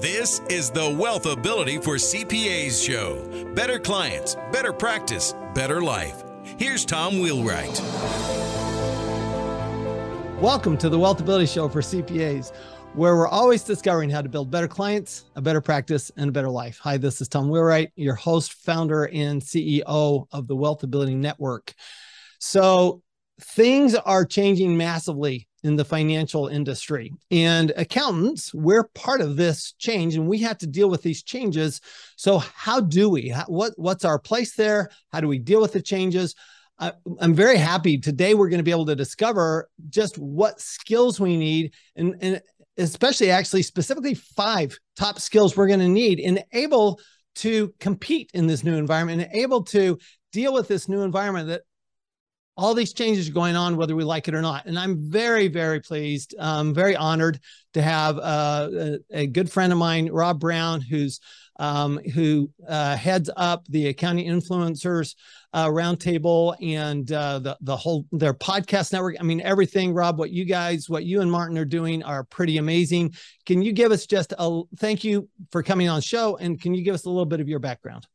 This is the Wealth Ability for CPAs show. Better clients, better practice, better life. Here's Tom Wheelwright. Welcome to the Wealth Ability Show for CPAs, where we're always discovering how to build better clients, a better practice, and a better life. Hi, this is Tom Wheelwright, your host, founder, and CEO of the Wealth Ability Network. So, things are changing massively in the financial industry. And accountants, we're part of this change and we have to deal with these changes. So how do we? What what's our place there? How do we deal with the changes? I, I'm very happy today we're going to be able to discover just what skills we need and, and especially actually specifically five top skills we're going to need and able to compete in this new environment and able to deal with this new environment that all these changes are going on, whether we like it or not. And I'm very, very pleased, um, very honored to have uh, a, a, good friend of mine, Rob Brown, who's um, who uh, heads up the accounting influencers uh, roundtable and uh, the the whole their podcast network. I mean, everything, Rob. What you guys, what you and Martin are doing, are pretty amazing. Can you give us just a thank you for coming on show, and can you give us a little bit of your background?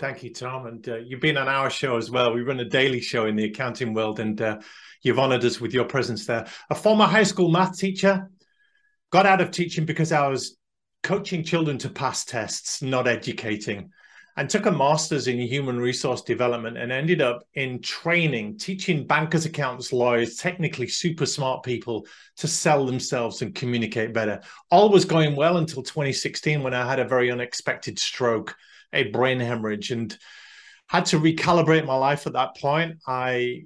Thank you, Tom. And uh, you've been on our show as well. We run a daily show in the accounting world, and uh, you've honored us with your presence there. A former high school math teacher, got out of teaching because I was coaching children to pass tests, not educating, and took a master's in human resource development and ended up in training, teaching bankers, accountants, lawyers, technically super smart people to sell themselves and communicate better. All was going well until 2016 when I had a very unexpected stroke a brain hemorrhage and had to recalibrate my life at that point. I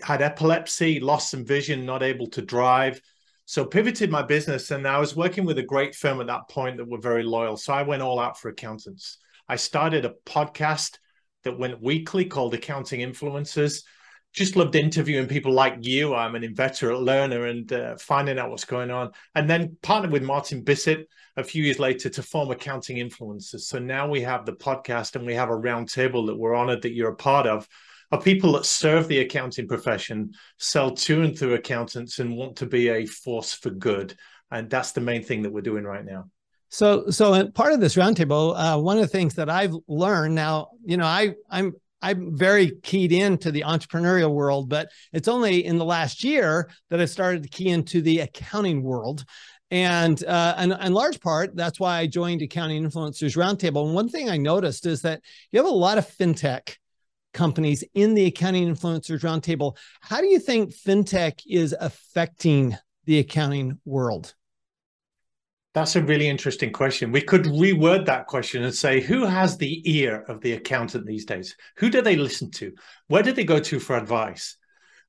had epilepsy, lost some vision, not able to drive. So pivoted my business and I was working with a great firm at that point that were very loyal. So I went all out for accountants. I started a podcast that went weekly called Accounting Influencers. Just loved interviewing people like you. I'm an inveterate learner and uh, finding out what's going on. And then partnered with Martin Bissett a few years later to form accounting influencers. So now we have the podcast and we have a roundtable that we're honored that you're a part of, of people that serve the accounting profession, sell to and through accountants, and want to be a force for good. And that's the main thing that we're doing right now. So, so and part of this roundtable, uh, one of the things that I've learned now, you know, I I'm I'm very keyed into the entrepreneurial world, but it's only in the last year that I started to key into the accounting world. And, uh, and in large part, that's why I joined Accounting Influencers Roundtable. And one thing I noticed is that you have a lot of fintech companies in the Accounting Influencers Roundtable. How do you think fintech is affecting the accounting world? That's a really interesting question. We could reword that question and say, who has the ear of the accountant these days? Who do they listen to? Where do they go to for advice?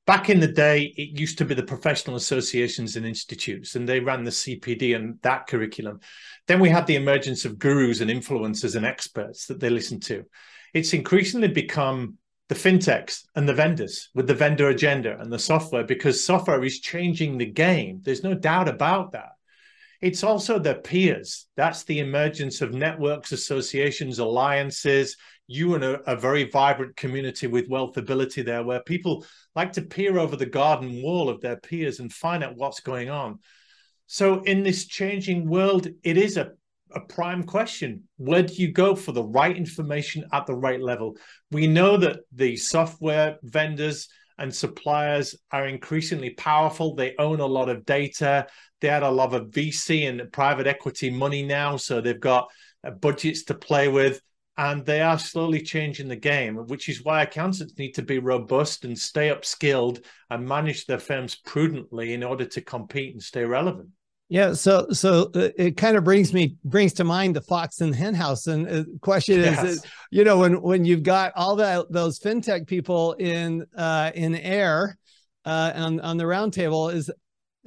back in the day, it used to be the professional associations and institutes, and they ran the CPD and that curriculum. Then we had the emergence of gurus and influencers and experts that they listened to. It's increasingly become the fintechs and the vendors with the vendor agenda and the software because software is changing the game. There's no doubt about that. It's also their peers. That's the emergence of networks, associations, alliances. You and a, a very vibrant community with wealthability there, where people like to peer over the garden wall of their peers and find out what's going on. So, in this changing world, it is a, a prime question. Where do you go for the right information at the right level? We know that the software vendors and suppliers are increasingly powerful. They own a lot of data. They had a lot of VC and private equity money now, so they've got uh, budgets to play with, and they are slowly changing the game. Which is why accountants need to be robust and stay upskilled and manage their firms prudently in order to compete and stay relevant. Yeah, so so uh, it kind of brings me brings to mind the fox and the hen house. And the uh, question yes. is, you know, when when you've got all that those fintech people in uh, in air uh, on on the roundtable, is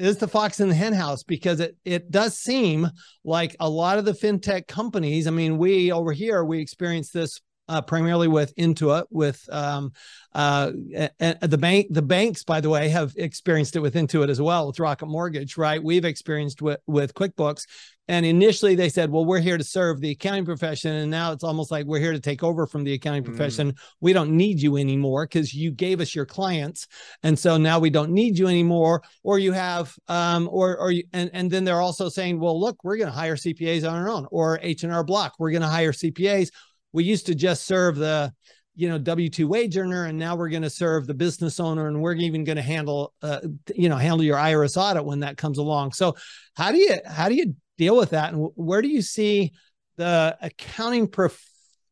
is the fox in the hen house because it it does seem like a lot of the fintech companies. I mean, we over here we experience this uh, primarily with Intuit, with um, uh, the bank. The banks, by the way, have experienced it with Intuit as well with Rocket Mortgage. Right, we've experienced with with QuickBooks. And initially they said, well, we're here to serve the accounting profession. And now it's almost like we're here to take over from the accounting mm. profession. Mm. We don't need you anymore because you gave us your clients. And so now we don't need you anymore. Or you have, um, or, or, you, and, and then they're also saying, well, look, we're going to hire CPAs on our own or H&R Block. We're going to hire CPAs. We used to just serve the, you know w2 wage earner and now we're going to serve the business owner and we're even going to handle uh, you know handle your irs audit when that comes along so how do you how do you deal with that? And where do you see the accounting prof-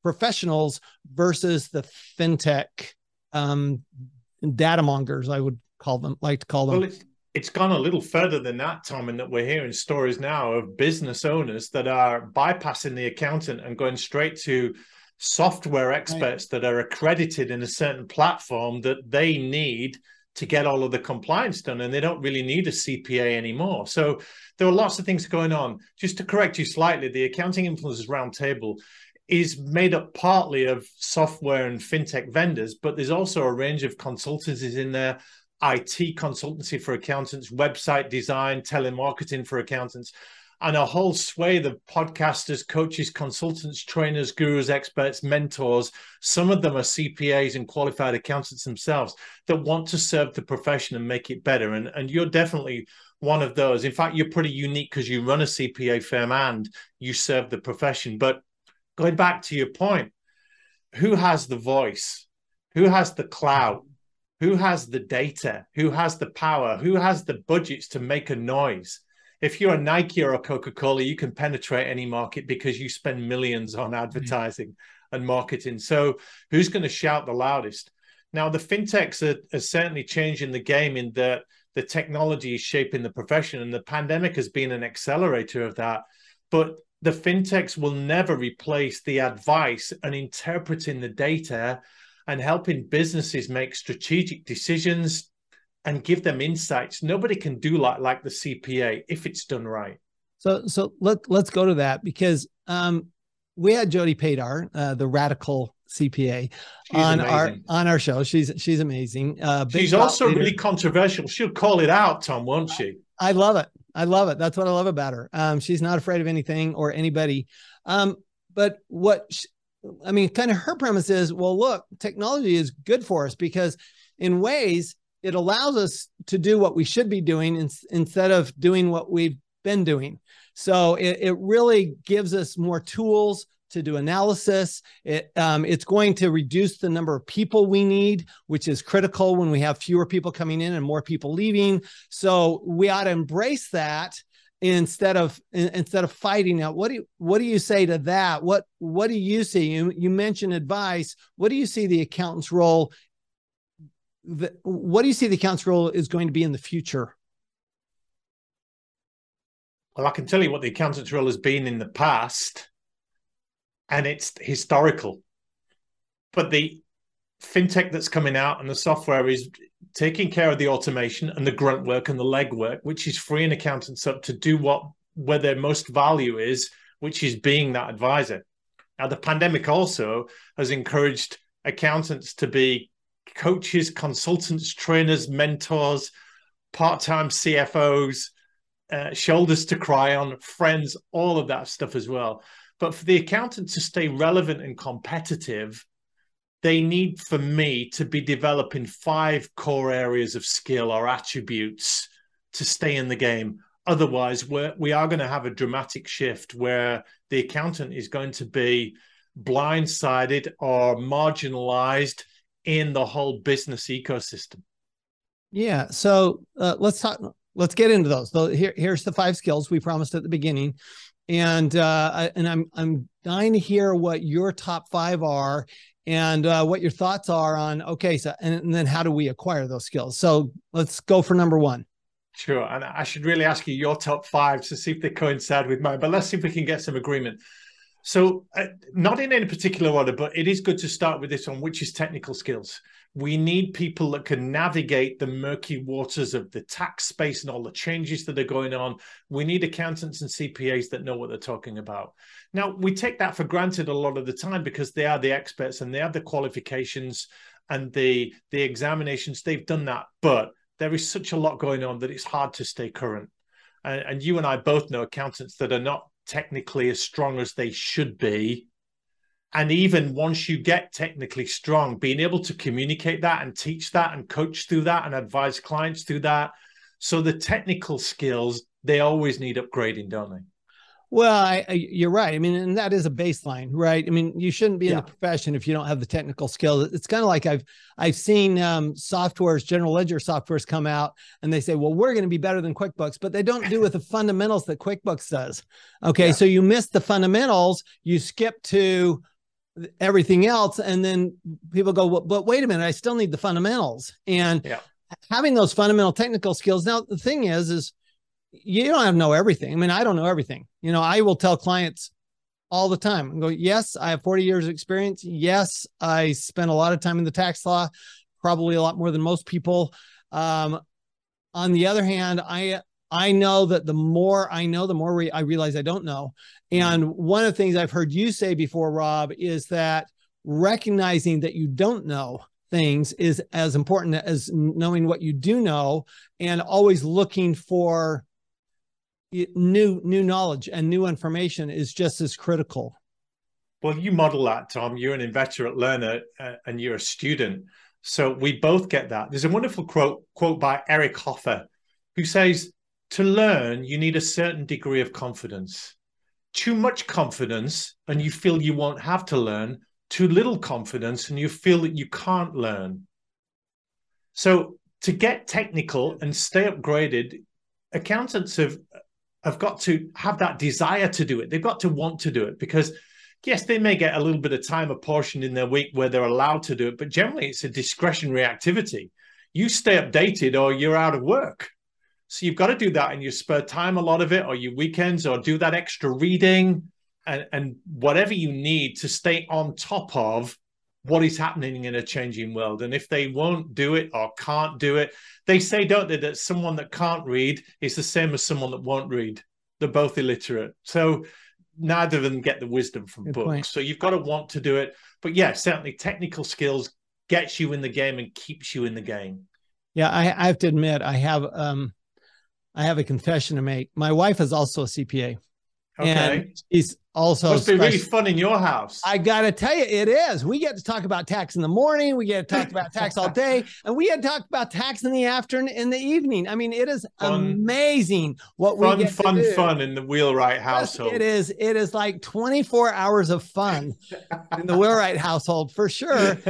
professionals versus the fintech um, data mongers? I would call them, like to call them. Well, it's, gone a little further than that, Tom, in that we're hearing stories now of business owners that are bypassing the accountant and going straight to software experts right. that are accredited in a certain platform that they need to get all of the compliance done and they don't really need a CPA anymore. So there are lots of things going on. Just to correct you slightly, the Accounting Influencers Roundtable is made up partly of software and fintech vendors, but there's also a range of consultancies in there IT consultancy for accountants, website design, telemarketing for accountants and a whole swathe of podcasters, coaches, consultants, trainers, gurus, experts, mentors. Some of them are CPAs and qualified accountants themselves that want to serve the profession and make it better. And, and you're definitely one of those. In fact, you're pretty unique because you run a CPA firm and you serve the profession. But going back to your point, who has the voice? Who has the clout? Who has the data? Who has the power? Who has the budgets to make a noise? if you're a Nike or a Coca Cola, you can penetrate any market because you spend millions on advertising mm-hmm. and marketing. So, who's going to shout the loudest? Now, the fintechs are, are certainly changing the game in that the technology is shaping the profession, and the pandemic has been an accelerator of that. But the fintechs will never replace the advice and interpreting the data and helping businesses make strategic decisions and give them insights. Nobody can do like like the CPA if it's done right. So so let let's go to that because um, we had Jody Padar, uh, the radical CPA, she's on amazing. our on our show. She's she's amazing. Uh, she's also leader. really controversial. She'll call it out, Tom, won't she? I love it. I love it. That's what I love about her. Um, she's not afraid of anything or anybody. Um, but what I mean, kind of her premise is, well, look, technology is good for us because in ways it allows us to do what we should be doing in, instead of doing what we've been doing. So it, it really gives us more tools to do analysis. It, um, it's going to reduce the number of people we need, which is critical when we have fewer people coming in and more people leaving. So we ought to embrace that instead of instead of fighting now what do you what do you say to that? What what do you see? You, you mentioned advice. What do you see the accountant's role? The, what do you see the accounts role is going to be in the future? Well, I can tell you what the accountant's role has been in the past, and it's historical. But the fintech that's coming out and the software is taking care of the automation and the grunt work and the leg work, which is freeing accountants up to do what where their most value is, which is being that advisor. Now, the pandemic also has encouraged accountants to be coaches, consultants, trainers, mentors, part time CFOs, uh, shoulders to cry on, friends, all of that stuff as well. But for the accountant to stay relevant and competitive, they need for me to be developing five core areas of skill or attributes to stay in the game. Otherwise, we're, we are going to have a dramatic shift where the accountant is going to be blindsided or marginalized in the whole business ecosystem. Yeah. So uh, let's talk. Let's get into those. So here, here's the five skills we promised at the beginning, and uh, and I'm I'm dying to hear what your top five are and uh, what your thoughts are on. Okay, so and, and then how do we acquire those skills? So let's go for number one. Sure, and I should really ask you your top five to see if they coincide with mine. But let's see if we can get some agreement. So, uh, not in any particular order, but it is good to start with this one, which is technical skills. We need people that can navigate the murky waters of the tax space and all the changes that are going on. We need accountants and CPAs that know what they're talking about. Now, we take that for granted a lot of the time because they are the experts and they have the qualifications and the the examinations. They've done that, but there is such a lot going on that it's hard to stay current. And, and you and I both know accountants that are not technically as strong as they should be and even once you get technically strong being able to communicate that and teach that and coach through that and advise clients through that so the technical skills they always need upgrading don't they well, I, I, you're right. I mean, and that is a baseline, right? I mean, you shouldn't be yeah. in the profession if you don't have the technical skills. It's kind of like I've I've seen um, softwares, general ledger softwares come out, and they say, "Well, we're going to be better than QuickBooks," but they don't do with the fundamentals that QuickBooks does. Okay, yeah. so you miss the fundamentals, you skip to everything else and then people go well, but wait a minute i still need the fundamentals. And yeah. having those fundamental technical skills now the thing is is you don't have to know everything. I mean i don't know everything. You know i will tell clients all the time I go yes i have 40 years of experience. Yes i spent a lot of time in the tax law probably a lot more than most people. Um, on the other hand i I know that the more I know, the more re- I realize I don't know. Mm-hmm. And one of the things I've heard you say before, Rob, is that recognizing that you don't know things is as important as knowing what you do know and always looking for new new knowledge and new information is just as critical well you model that tom you're an inveterate learner uh, and you're a student so we both get that there's a wonderful quote quote by eric hoffer who says to learn, you need a certain degree of confidence. Too much confidence, and you feel you won't have to learn. Too little confidence, and you feel that you can't learn. So, to get technical and stay upgraded, accountants have have got to have that desire to do it. They've got to want to do it because, yes, they may get a little bit of time apportioned in their week where they're allowed to do it, but generally it's a discretionary activity. You stay updated or you're out of work. So you've got to do that in your spare time, a lot of it, or your weekends, or do that extra reading and, and whatever you need to stay on top of what is happening in a changing world. And if they won't do it or can't do it, they say, don't they, that someone that can't read is the same as someone that won't read. They're both illiterate. So neither of them get the wisdom from Good books. Point. So you've got to want to do it. But yeah, certainly technical skills gets you in the game and keeps you in the game. Yeah, I, I have to admit, I have um I have a confession to make. My wife is also a CPA. Okay. And she's also must be really fun in your house. I gotta tell you, it is. We get to talk about tax in the morning, we get to talk about tax all day, and we get to talk about tax in the afternoon, in the evening. I mean, it is fun, amazing what fun, we get fun, to do. fun in the Wheelwright household. It is. It is like 24 hours of fun in the Wheelwright household for sure.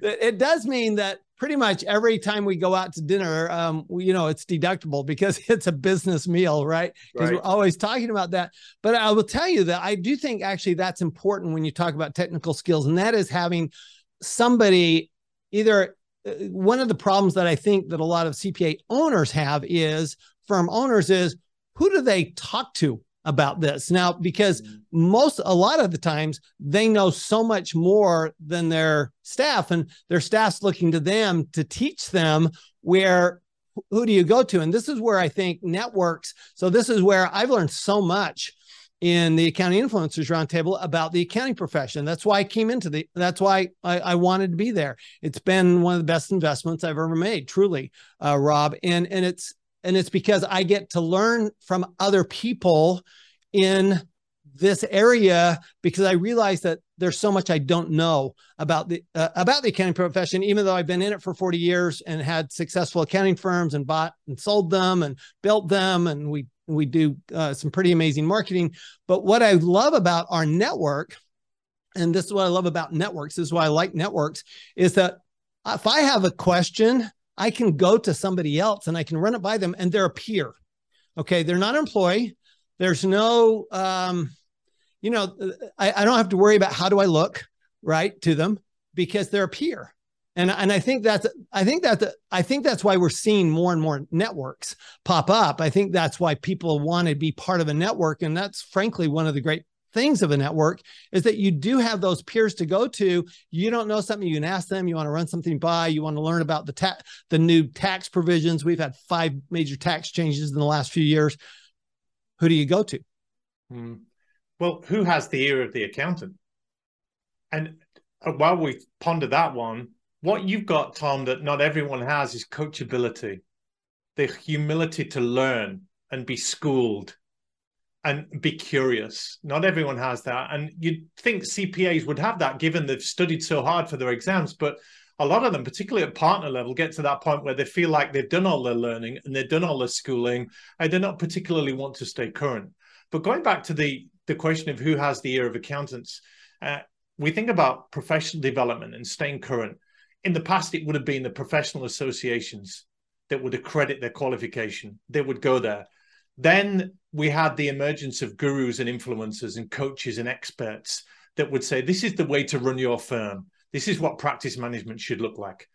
it does mean that pretty much every time we go out to dinner, um, we, you know, it's deductible because it's a business meal, right? Because right. we're always talking about that. But I will tell you that I do think actually that's important when you talk about technical skills, and that is having somebody either uh, one of the problems that I think that a lot of CPA owners have is firm owners is who do they talk to about this. Now because most a lot of the times they know so much more than their staff and their staff's looking to them to teach them where who do you go to? And this is where i think networks so this is where i've learned so much in the accounting influencers roundtable about the accounting profession. That's why i came into the that's why I, I, wanted to be there. It's been one of the best investments i've ever made truly uh, rob. And and it's and it's because I get to learn from other people in this area because I realize that there's so much I don't know about the uh, about the accounting profession. Even though I've been in it for 40 years and had successful accounting firms and bought and sold them and built them, and we we do uh, some pretty amazing marketing. But what I love about our network, and this is what I love about networks, this is why I like networks, is that if I have a question I can go to somebody else and I can run it by them and they're a peer. Okay. They're not an employee. There's no, um, you know, I, I don't have to worry about how do I look right to them because they're a peer. And, and I think that's I think that I think that's why we're seeing more and more networks pop up. I think that's why people want to be part of a network, and that's frankly one of the great things of a network is that you do have those peers to go to. You don't know something, you can ask them. You want to run something by. You want to learn about the ta- the new tax provisions. We've had five major tax changes in the last few years. Who do you go to? Hmm. Well, who has the ear of the accountant? And uh, while we ponder that one, what you've got, Tom, that not everyone has is coachability, the humility to learn and be schooled and be curious. Not everyone has that. And you'd think CPAs would have that given they've studied so hard for their exams. But a lot of them, particularly at partner level, get to that point where they feel like they've done all their learning and they've done all their schooling and they don't particularly want to stay current. But going back to the, the question of who has the ear of accountants, uh, we think about professional development and staying current. In the past, it would have been the professional associations that would accredit their qualification. They would go there. Then we had the emergence of gurus and influencers and coaches and experts that would say, This is the way to run your firm. This is what practice management should look like.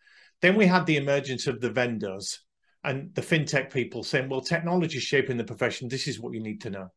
Then we had the emergence of the vendors and the fintech people saying, Well, technology is shaping the profession. This is what you need to know.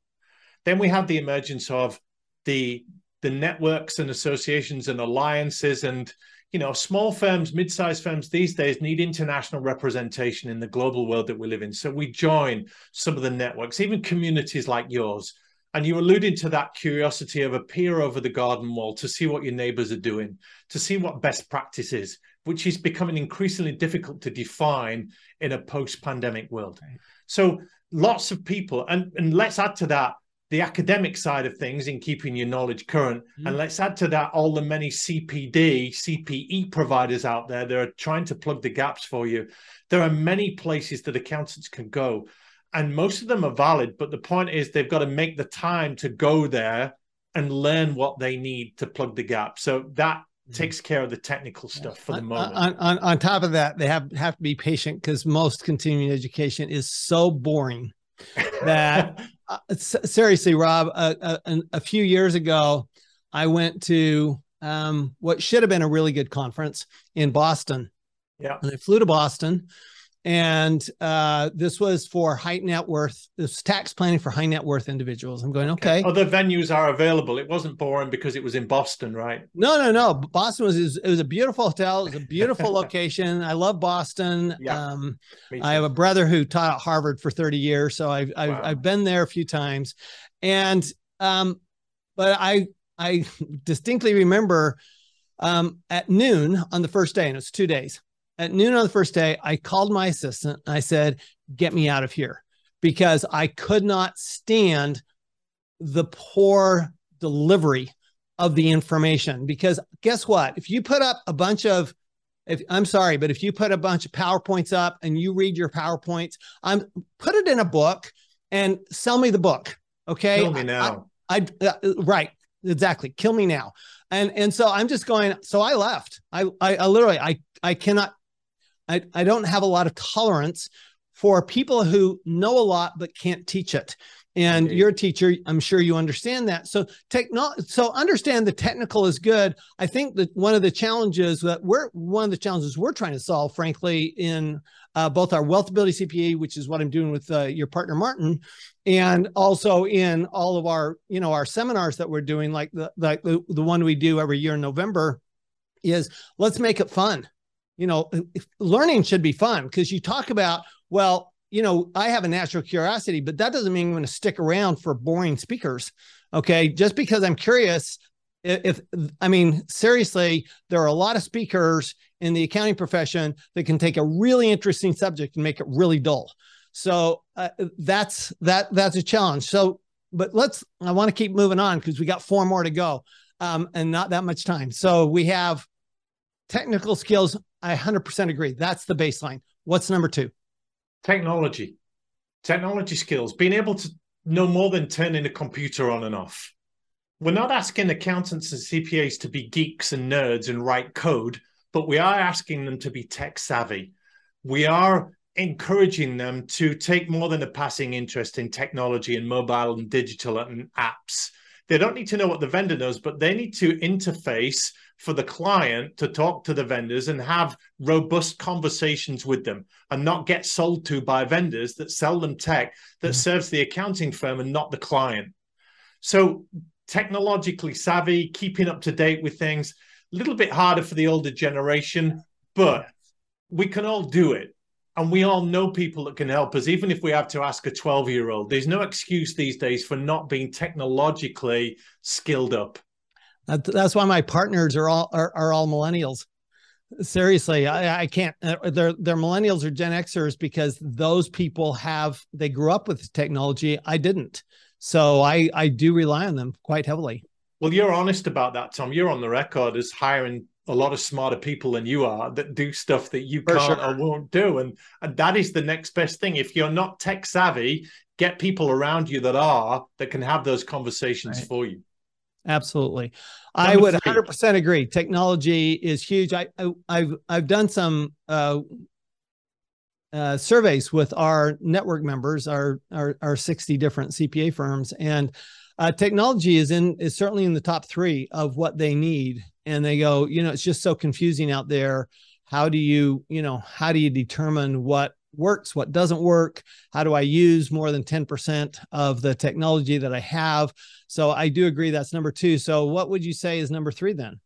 Then we had the emergence of the the networks and associations and alliances and you know small firms mid-sized firms these days need international representation in the global world that we live in. So we join some of the networks even communities like yours. And you alluded to that curiosity of a peer over the garden wall to see what your neighbors are doing to see what best practice is which is becoming increasingly difficult to define in a post-pandemic world. So lots of people and and let's add to that the academic side of things in keeping your knowledge current. Mm-hmm. And let's add to that all the many CPD, CPE providers out there that are trying to plug the gaps for you. There are many places that accountants can go, and most of them are valid. But the point is, they've got to make the time to go there and learn what they need to plug the gap. So that mm-hmm. takes care of the technical stuff for the moment. On, on, on top of that, they have, have to be patient because most continuing education is so boring that uh, seriously, Rob, uh, uh, a few years ago, I went to um, what should have been a really good conference in Boston. Yeah. And I flew to Boston and uh, this was for high net worth. This tax planning for high net worth individuals. I'm going okay. Other venues are available. It wasn't boring because it was in Boston, right? No, no, no. Boston was it was a beautiful hotel. It was a beautiful location. I love Boston. Yeah, um, I have a brother who taught at Harvard for 30 years, so I've I've, wow. I've been there a few times, and um, but I I distinctly remember um, at noon on the first day, and it's two days at noon on the first day, I called my assistant and I said, Get me out of here because I could not stand the poor delivery of the information. Because guess what? If you put up a bunch of if I'm sorry, but if you put a bunch of PowerPoints up and you read your PowerPoints, I'm put it in a book and sell me the book. Okay. Kill me now. I, I uh, right. Exactly. Kill me now. And and so I'm just going. So I left. I I, I literally I I cannot I, I don't have a lot of tolerance for people who know a lot but can't teach it. And okay. you're a teacher, I'm sure you understand that. So techno- so understand the technical is good. I think that one of the challenges that we're one of the challenges we're trying to solve, frankly, in uh, both our Wealthability CPA, which is what I'm doing with uh, your partner Martin, and also in all of our you know our seminars that we're doing, like the like the, the one we do every year in November, is let's make it fun you know, learning should be fun because you talk about, well, you know, I have a natural curiosity, but that doesn't mean I'm going to stick around for boring speakers. Okay. Just because I'm curious, if, I mean, seriously, there are a lot of speakers in the accounting profession that can take a really interesting subject and make it really dull. So uh, that's that that's a challenge. So, but let's. I want to keep moving on because we got four more to go, um, and not that much time. So we have technical skills I 100% agree. That's the baseline. What's number two? Technology, technology skills, being able to know more than turning a computer on and off. We're not asking accountants and CPAs to be geeks and nerds and write code, but we are asking them to be tech savvy. We are encouraging them to take more than a passing interest in technology and mobile and digital and apps. They don't need to know what the vendor knows, but they need to interface for the client to talk to the vendors and have robust conversations with them and not get sold to by vendors that sell them tech that mm-hmm. serves the accounting firm and not the client. So technologically savvy, keeping up to date with things. A little bit harder for the older generation, but we can all do it. And we all know people that can help us, even if we have to ask a 12 year old. There's no excuse these days for not being technologically skilled up. That's why my partners are all are, are all millennials. Seriously, I, I can't. Uh, they're they're millennials or Gen Xers because those people have they grew up with technology. I didn't, so I I do rely on them quite heavily. Well, you're honest about that, Tom. You're on the record as hiring a lot of smarter people than you are that do stuff that you For can't sure. or won't do. And, and that is the next best thing. If you're not tech savvy, get people around you that are that can have those conversations right. for you. Absolutely. Number I would 100% agree. Technology is huge. I, I have I've done some uh, uh, surveys with our network members, our, our our 60 different CPA firms and uh, technology is in is certainly in the top 3 of what they need and they go, you know, it's just so confusing out there. How do you, you know, how do you determine what works, what doesn't work? How do I use more than 10% of the technology that I have? So I do agree that's number two. So what would you say is number three then?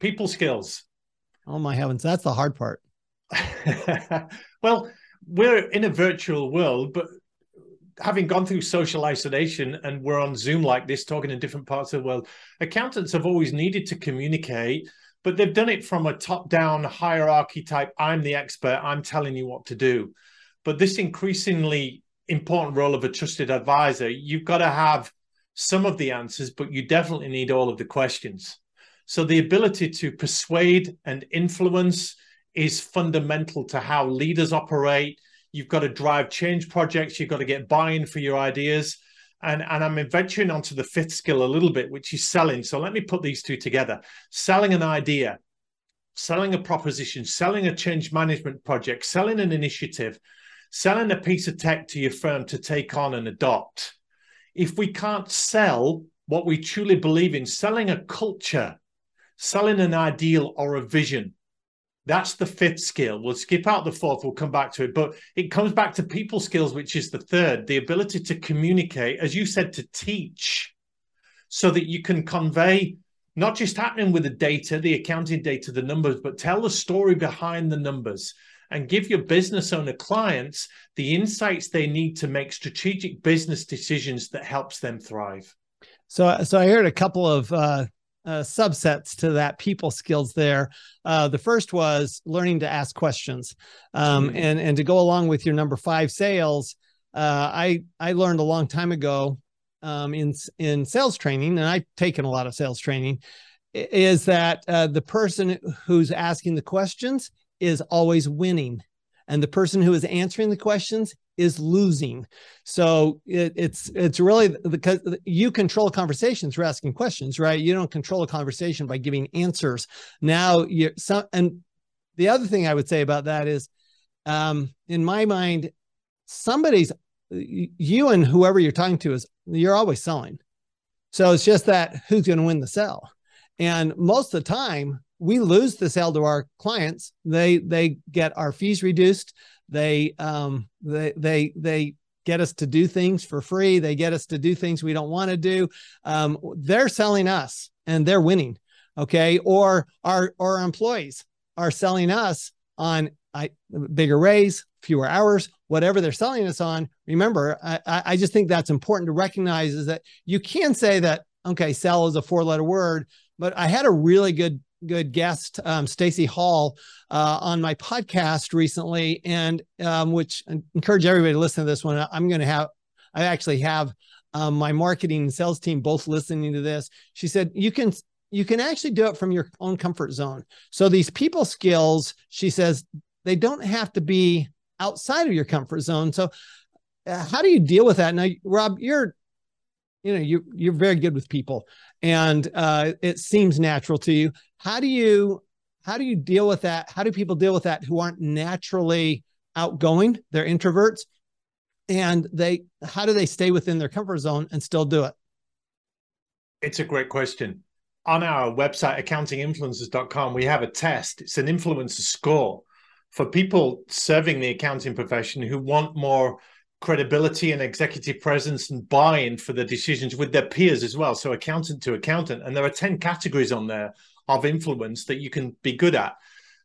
People skills. Oh my heavens, that's the hard part. well, we're in a virtual world, but having gone through social isolation and we're on Zoom like this, talking in different parts of the world, accountants have always needed to communicate, but they've done it from a top down hierarchy type I'm the expert, I'm telling you what to do. But this increasingly important role of a trusted advisor, you've got to have some of the answers, but you definitely need all of the questions. So the ability to persuade and influence is fundamental to how leaders operate You've got to drive change projects. You've got to get buy-in for your ideas. And, and I'm venturing onto the fifth skill a little bit, which is selling. So let me put these two together. Selling an idea, selling a proposition, selling a change management project, selling an initiative, selling a piece of tech to your firm to take on and adopt. If we can't sell what we truly believe in, selling a culture, selling an ideal or a vision, that's the fifth skill. We'll skip out the fourth, we'll come back to it. But it comes back to people skills, which is the third the ability to communicate, as you said, to teach so that you can convey not just happening with the data, the accounting data, the numbers, but tell the story behind the numbers and give your business owner clients the insights they need to make strategic business decisions that helps them thrive. So, so I heard a couple of uh, uh, subsets to that people skills there. Uh, the first was learning to ask questions, um, mm-hmm. and and to go along with your number five sales. Uh, I I learned a long time ago um, in in sales training, and I've taken a lot of sales training. Is that uh, the person who's asking the questions is always winning, and the person who is answering the questions is losing. So it, it's it's really because you control conversations through asking questions, right? You don't control a conversation by giving answers. Now you some and the other thing I would say about that is, um, in my mind, somebody's you and whoever you're talking to is you're always selling. So it's just that who's going to win the sell. And most of the time, we lose the sale to our clients. They they get our fees reduced. They um they they they get us to do things for free. They get us to do things we don't want to do. Um, they're selling us and they're winning. Okay. Or our, our employees are selling us on I, bigger raise, fewer hours, whatever they're selling us on. Remember, I, I just think that's important to recognize is that you can say that, okay, sell is a four letter word, but I had a really good good guest, um, Stacey Hall, uh, on my podcast recently, and um, which I encourage everybody to listen to this one. I'm going to have, I actually have um, my marketing and sales team both listening to this. She said you can you can actually do it from your own comfort zone. So these people skills, she says, they don't have to be outside of your comfort zone. So uh, how do you deal with that? Now, Rob, you're you know you you're very good with people and uh, it seems natural to you. How do you how do you deal with that? How do people deal with that who aren't naturally outgoing? They're introverts and they how do they stay within their comfort zone and still do it? It's a great question. On our website accountinginfluencers.com we have a test. It's an influencer score for people serving the accounting profession who want more credibility and executive presence and buy-in for the decisions with their peers as well. So accountant to accountant, and there are ten categories on there of influence that you can be good at.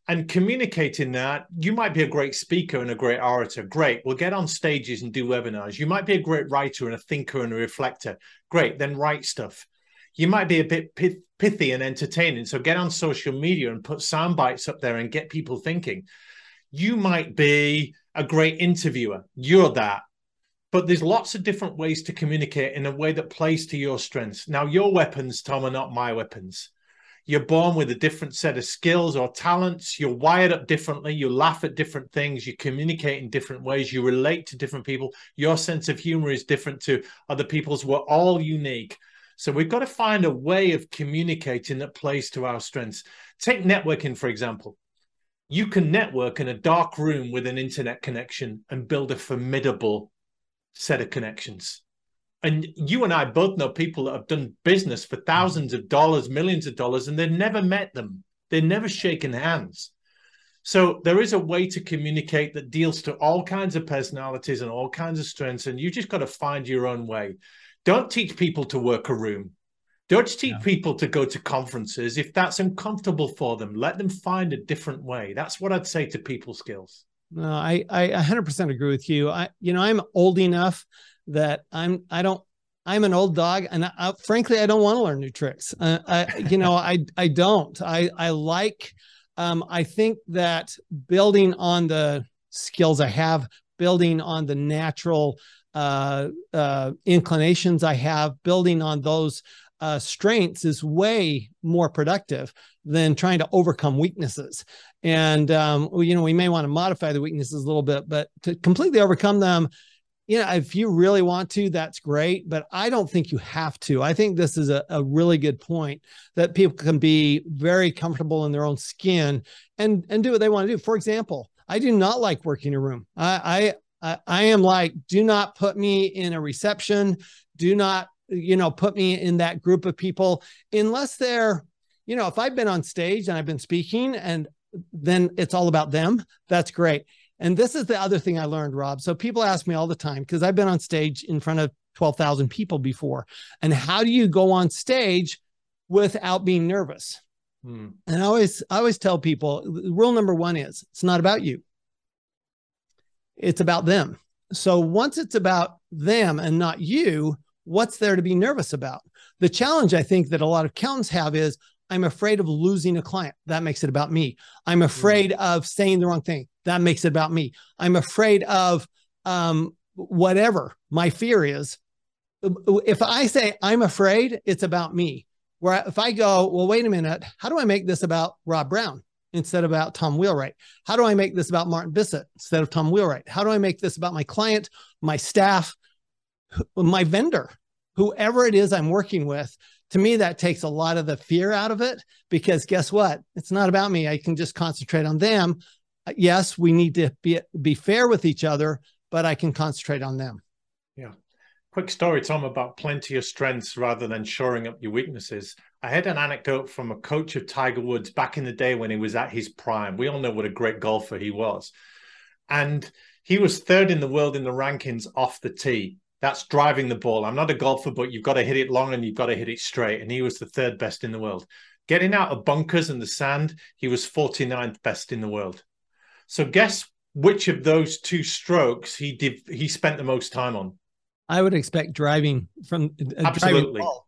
And communicating that, you might be a great speaker and a great orator. Great. We'll get on stages and do webinars. You might be a great writer and a thinker and a reflector. Great. Then write stuff. You might be a bit pithy and entertaining. So get on social media and put sound bites up there and get people thinking. You might be a great interviewer. You're that. But there's lots of different ways to communicate in a way that plays to your strengths. Now, your weapons, Tom, are not my weapons. You're born with a different set of skills or talents. You're wired up differently. You laugh at different things. You communicate in different ways. You relate to different people. Your sense of humor is different to other people's. We're all unique. So we've got to find a way of communicating that plays to our strengths. Take networking, for example. You can network in a dark room with an internet connection and build a formidable set of connections. And you and I both know people that have done business for thousands of dollars, millions of dollars, and they've never met them. They've never shaken hands. So there is a way to communicate that deals to all kinds of personalities and all kinds of strengths, and you just got to find your own way. Don't teach people to work a room. Don't teach yeah. people to go to conferences if that's uncomfortable for them. Let them find a different way. That's what I'd say to people skills. No, I I 100% agree with you. I you know I'm old enough that I'm I don't I'm an old dog, and I, frankly, I don't want to learn new tricks. Uh, I, you know, I I don't. I I like. Um, I think that building on the skills I have, building on the natural uh, uh, inclinations I have, building on those uh, strengths is way more productive than trying to overcome weaknesses. And um, you know, we may want to modify the weaknesses a little bit, but to completely overcome them, you know, if you really want to, that's great. But I don't think you have to. I think this is a, a really good point that people can be very comfortable in their own skin and and do what they want to do. For example, I do not like working a room. I I I am like, do not put me in a reception. Do not you know put me in that group of people unless they're you know if i've been on stage and i've been speaking and then it's all about them. That's great. And this is the other thing i learned rob. So people ask me all the time because i've been on stage in front of 12,000 people before. And how do you go on stage without being nervous? Hmm. and i always i always tell people rule number 1 is it's not about you. It's about them. So once it's about them and not you what's there to be nervous about? The challenge I think that a lot of accountants have is I'm afraid of losing a client. That makes it about me. I'm afraid mm-hmm. of saying the wrong thing. That makes it about me. I'm afraid of um, whatever my fear is. If I say I'm afraid, it's about me. Where if I go, well, wait a minute, how do I make this about Rob Brown instead of about Tom Wheelwright? How do I make this about Martin Bissett instead of Tom Wheelwright? How do I make this about my client, my staff, my vendor? whoever it is I'm working with, to me, that takes a lot of the fear out of it because guess what? It's not about me. I can just concentrate on them. Uh, yes, we need to be, be fair with each other, but I can concentrate on them. Yeah. Quick story, Tom, about plenty of strengths rather than shoring up your weaknesses. I had an anecdote from a coach of Tiger Woods back in the day when he was at his prime. We all know what a great golfer he was. And he was third in the world in the rankings off the tee. That's driving the ball. I'm not a golfer, but you've got to hit it long and you've got to hit it straight. And he was the third best in the world. Getting out of bunkers and the sand, he was 49th best in the world. So guess which of those two strokes he did he spent the most time on? I would expect driving from uh, absolutely driving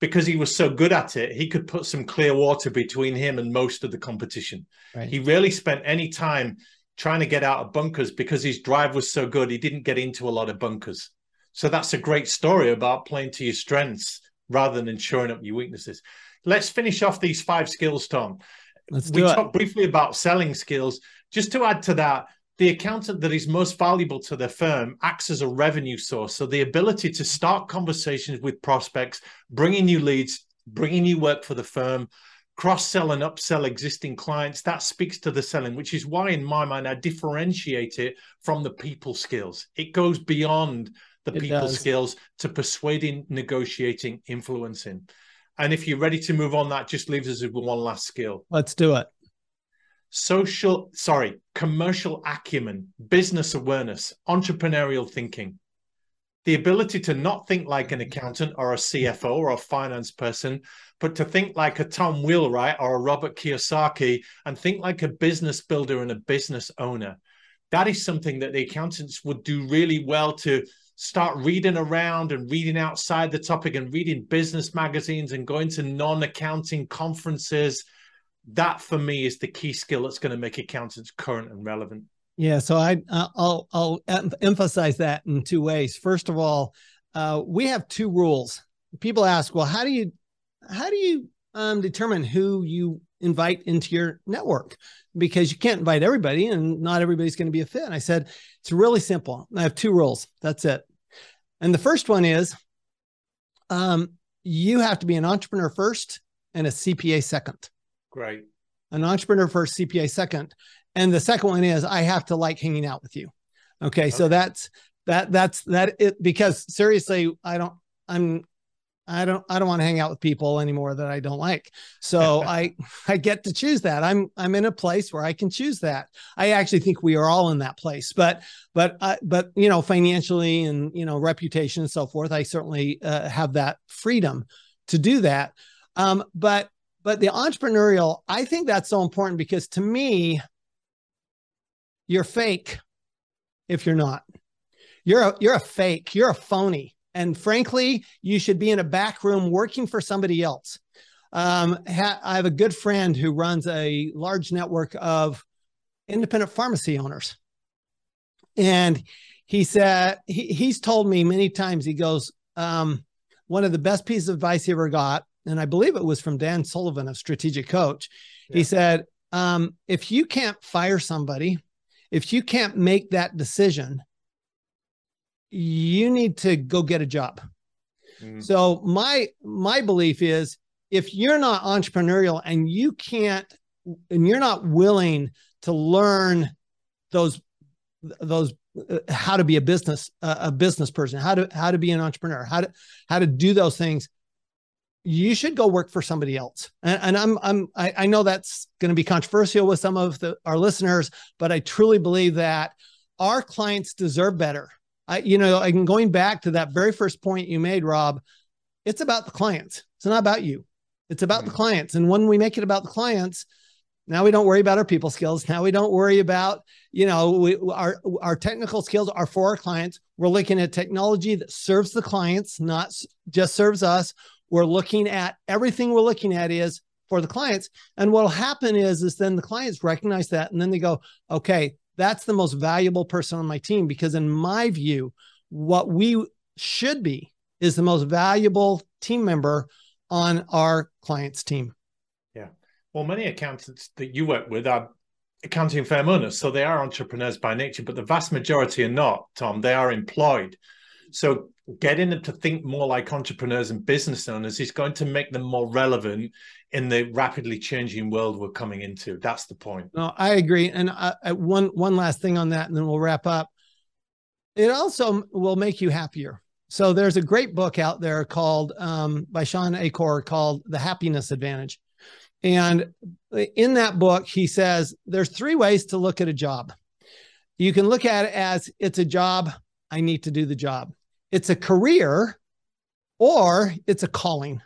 because he was so good at it. He could put some clear water between him and most of the competition. Right. He rarely spent any time trying to get out of bunkers because his drive was so good. He didn't get into a lot of bunkers. So that's a great story about playing to your strengths rather than showing up your weaknesses. Let's finish off these five skills, Tom. Let's we talked briefly about selling skills. Just to add to that, the accountant that is most valuable to the firm acts as a revenue source. So the ability to start conversations with prospects, bringing new leads, bringing new work for the firm, cross sell and upsell existing clients, that speaks to the selling, which is why, in my mind, I differentiate it from the people skills. It goes beyond the it people does. skills to persuading, negotiating, influencing. And if you're ready to move on, that just leaves us with one last skill. Let's do it. social, sorry, commercial acumen, business awareness, entrepreneurial thinking. The ability to not think like an accountant or a CFO or a finance person, but to think like a Tom Wheelwright or a Robert Kiyosaki and think like a business builder and a business owner. That is something that the accountants would do really well to start reading around and reading outside the topic and reading business magazines and going to non accounting conferences that for me is the key skill that's going to make accountants current and relevant. Yeah, so I I'll I'll emphasize that in two ways. First of all, uh, we have two rules. People ask, well, how do you how do you um, determine who you invite into your network? Because you can't invite everybody, and not everybody's going to be a fit. And I said it's really simple. I have two rules. That's it. And the first one is, um, you have to be an entrepreneur first and a CPA second. Great. An entrepreneur first, CPA second. And the second one is I have to like hanging out with you. Okay. okay. So that's that that's that it because seriously, I don't I'm I don't I don't want to hang out with people anymore that I don't like. So I I get to choose that. I'm I'm in a place where I can choose that. I actually think we are all in that place. But but uh, but you know financially and you know reputation and so forth, I certainly uh, have that freedom to do that. Um, but but the entrepreneurial, I think that's so important because to me, you're fake if you're not. You're a, you're a fake. You're a phony. And frankly, you should be in a back room working for somebody else. Um, ha- I have a good friend who runs a large network of independent pharmacy owners. And he said, he, he's told me many times, he goes, um, one of the best pieces of advice he ever got and I believe it was from Dan Sullivan of Strategic Coach. Yeah. He said, um, if you can't fire somebody, if you can't make that decision, you need to go get a job. Mm. So my my belief is if you're not entrepreneurial and you can't and you're not willing to learn those those uh, how to be a business uh, a business person how to how to be an entrepreneur how to how to do those things you should go work for somebody else. And, and I'm I'm I, I know that's going to be controversial with some of the, our listeners, but I truly believe that our clients deserve better. I you know, I'm going back to that very first point you made, Rob. It's about the clients. It's not about you. It's about the mm-hmm. clients. And when we make it about the clients, now we don't worry about our people skills. Now we don't worry about, you know, we, our our technical skills are for our clients. We're looking at technology that serves the clients, not just serves us we're looking at everything we're looking at is for the clients. And what'll happen is, is then the clients recognize that and then they go, okay, that's the most valuable person on my team. Because in my view, what we should be is the most valuable team member on our client's team. Yeah. Well, many accountants that you work with are accounting firm owners. So they are entrepreneurs by nature, but the vast majority are not, Tom. They are employed. So getting them to think more like entrepreneurs and business owners is going to make them more relevant in the rapidly changing world we're coming into. That's the point. No, I agree. And I, one one last thing on that, and then we'll wrap up. It also will make you happier. So there's a great book out there called um, by Shawn Achor called The Happiness Advantage. And in that book, he says there's three ways to look at a job. You can look at it as it's a job, I need to do the job it's a career or it's a calling.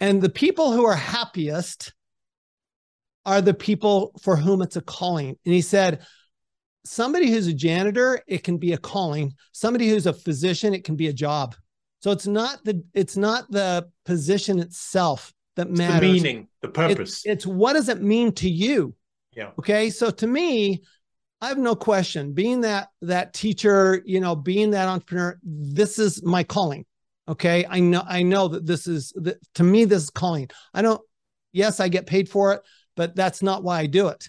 And the people who are happiest are the people for whom it's a calling. And he said, somebody who's a janitor, it can be a calling. Somebody who's a physician, it can be a job. So it's not the it's not the position itself that it's matters. The meaning, the purpose. It, it's what does it mean to you? Yeah. Okay. So to me, I have no question. Being that that teacher, you know, being that entrepreneur, this is my calling. Okay, I know I know that this is that to me this is calling. I don't. Yes, I get paid for it, but that's not why I do it.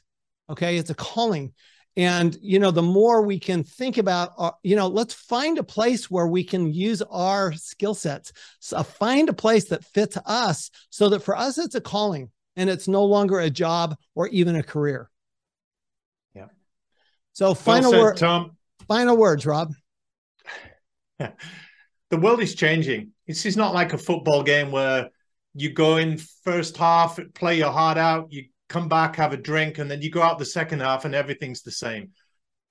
Okay, it's a calling. And you know, the more we can think about, uh, you know, let's find a place where we can use our skill sets. So find a place that fits us, so that for us it's a calling and it's no longer a job or even a career. So final well word, Tom. Final words, Rob. the world is changing. This is not like a football game where you go in first half, play your heart out, you come back, have a drink, and then you go out the second half and everything's the same.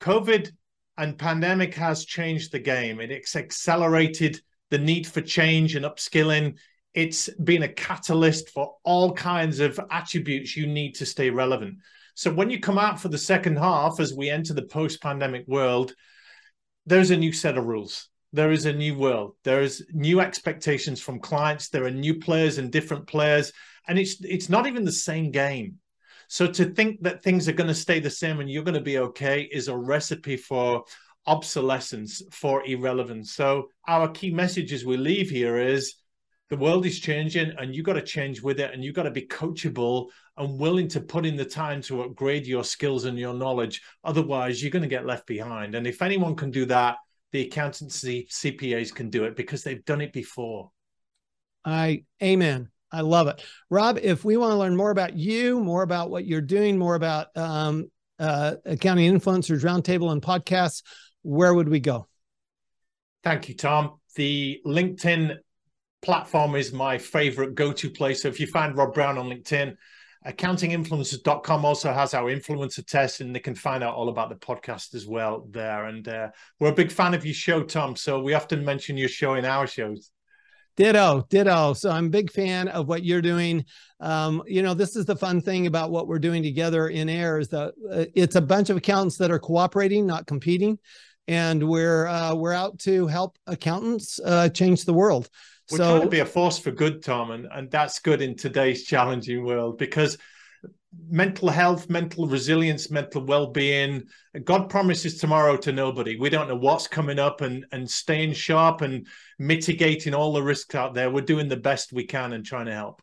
COVID and pandemic has changed the game. It's accelerated the need for change and upskilling. It's been a catalyst for all kinds of attributes you need to stay relevant. So when you come out for the second half, as we enter the post-pandemic world, there's a new set of rules. There is a new world. There is new expectations from clients. There are new players and different players, and it's it's not even the same game. So to think that things are going to stay the same and you're going to be okay is a recipe for obsolescence, for irrelevance. So our key messages we leave here is the world is changing and you've got to change with it and you've got to be coachable and willing to put in the time to upgrade your skills and your knowledge otherwise you're going to get left behind and if anyone can do that the accountancy cpas can do it because they've done it before i amen I love it. Rob, if we want to learn more about you, more about what you're doing, more about um, uh, accounting influencers roundtable and podcasts, where would we go? Thank you, Tom. The LinkedIn platform is my favorite go-to place. So if you find Rob Brown on LinkedIn, accountinginfluencers.com also has our influencer test and they can find out all about the podcast as well there. And uh, we're a big fan of your show, Tom. So we often mention your show in our shows. Ditto, ditto. So I'm a big fan of what you're doing. Um, you know, this is the fun thing about what we're doing together in air is that uh, it's a bunch of accountants that are cooperating, not competing, and we're uh, we're out to help accountants uh, change the world. We're so, trying to be a force for good, Tom, and, and that's good in today's challenging world because mental health, mental resilience, mental well-being. God promises tomorrow to nobody. We don't know what's coming up, and and staying sharp and mitigating all the risks out there. We're doing the best we can and trying to help.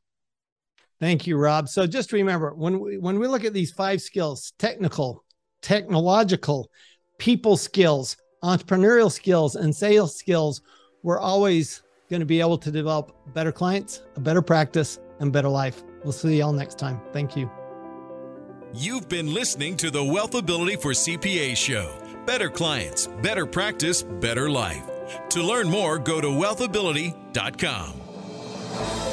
Thank you, Rob. So just remember when we when we look at these five skills: technical, technological, people skills, entrepreneurial skills, and sales skills, we're always going to be able to develop better clients, a better practice, and better life. We'll see y'all next time. Thank you. You've been listening to the Wealthability for CPA show. Better clients, better practice, better life. To learn more, go to wealthability.com.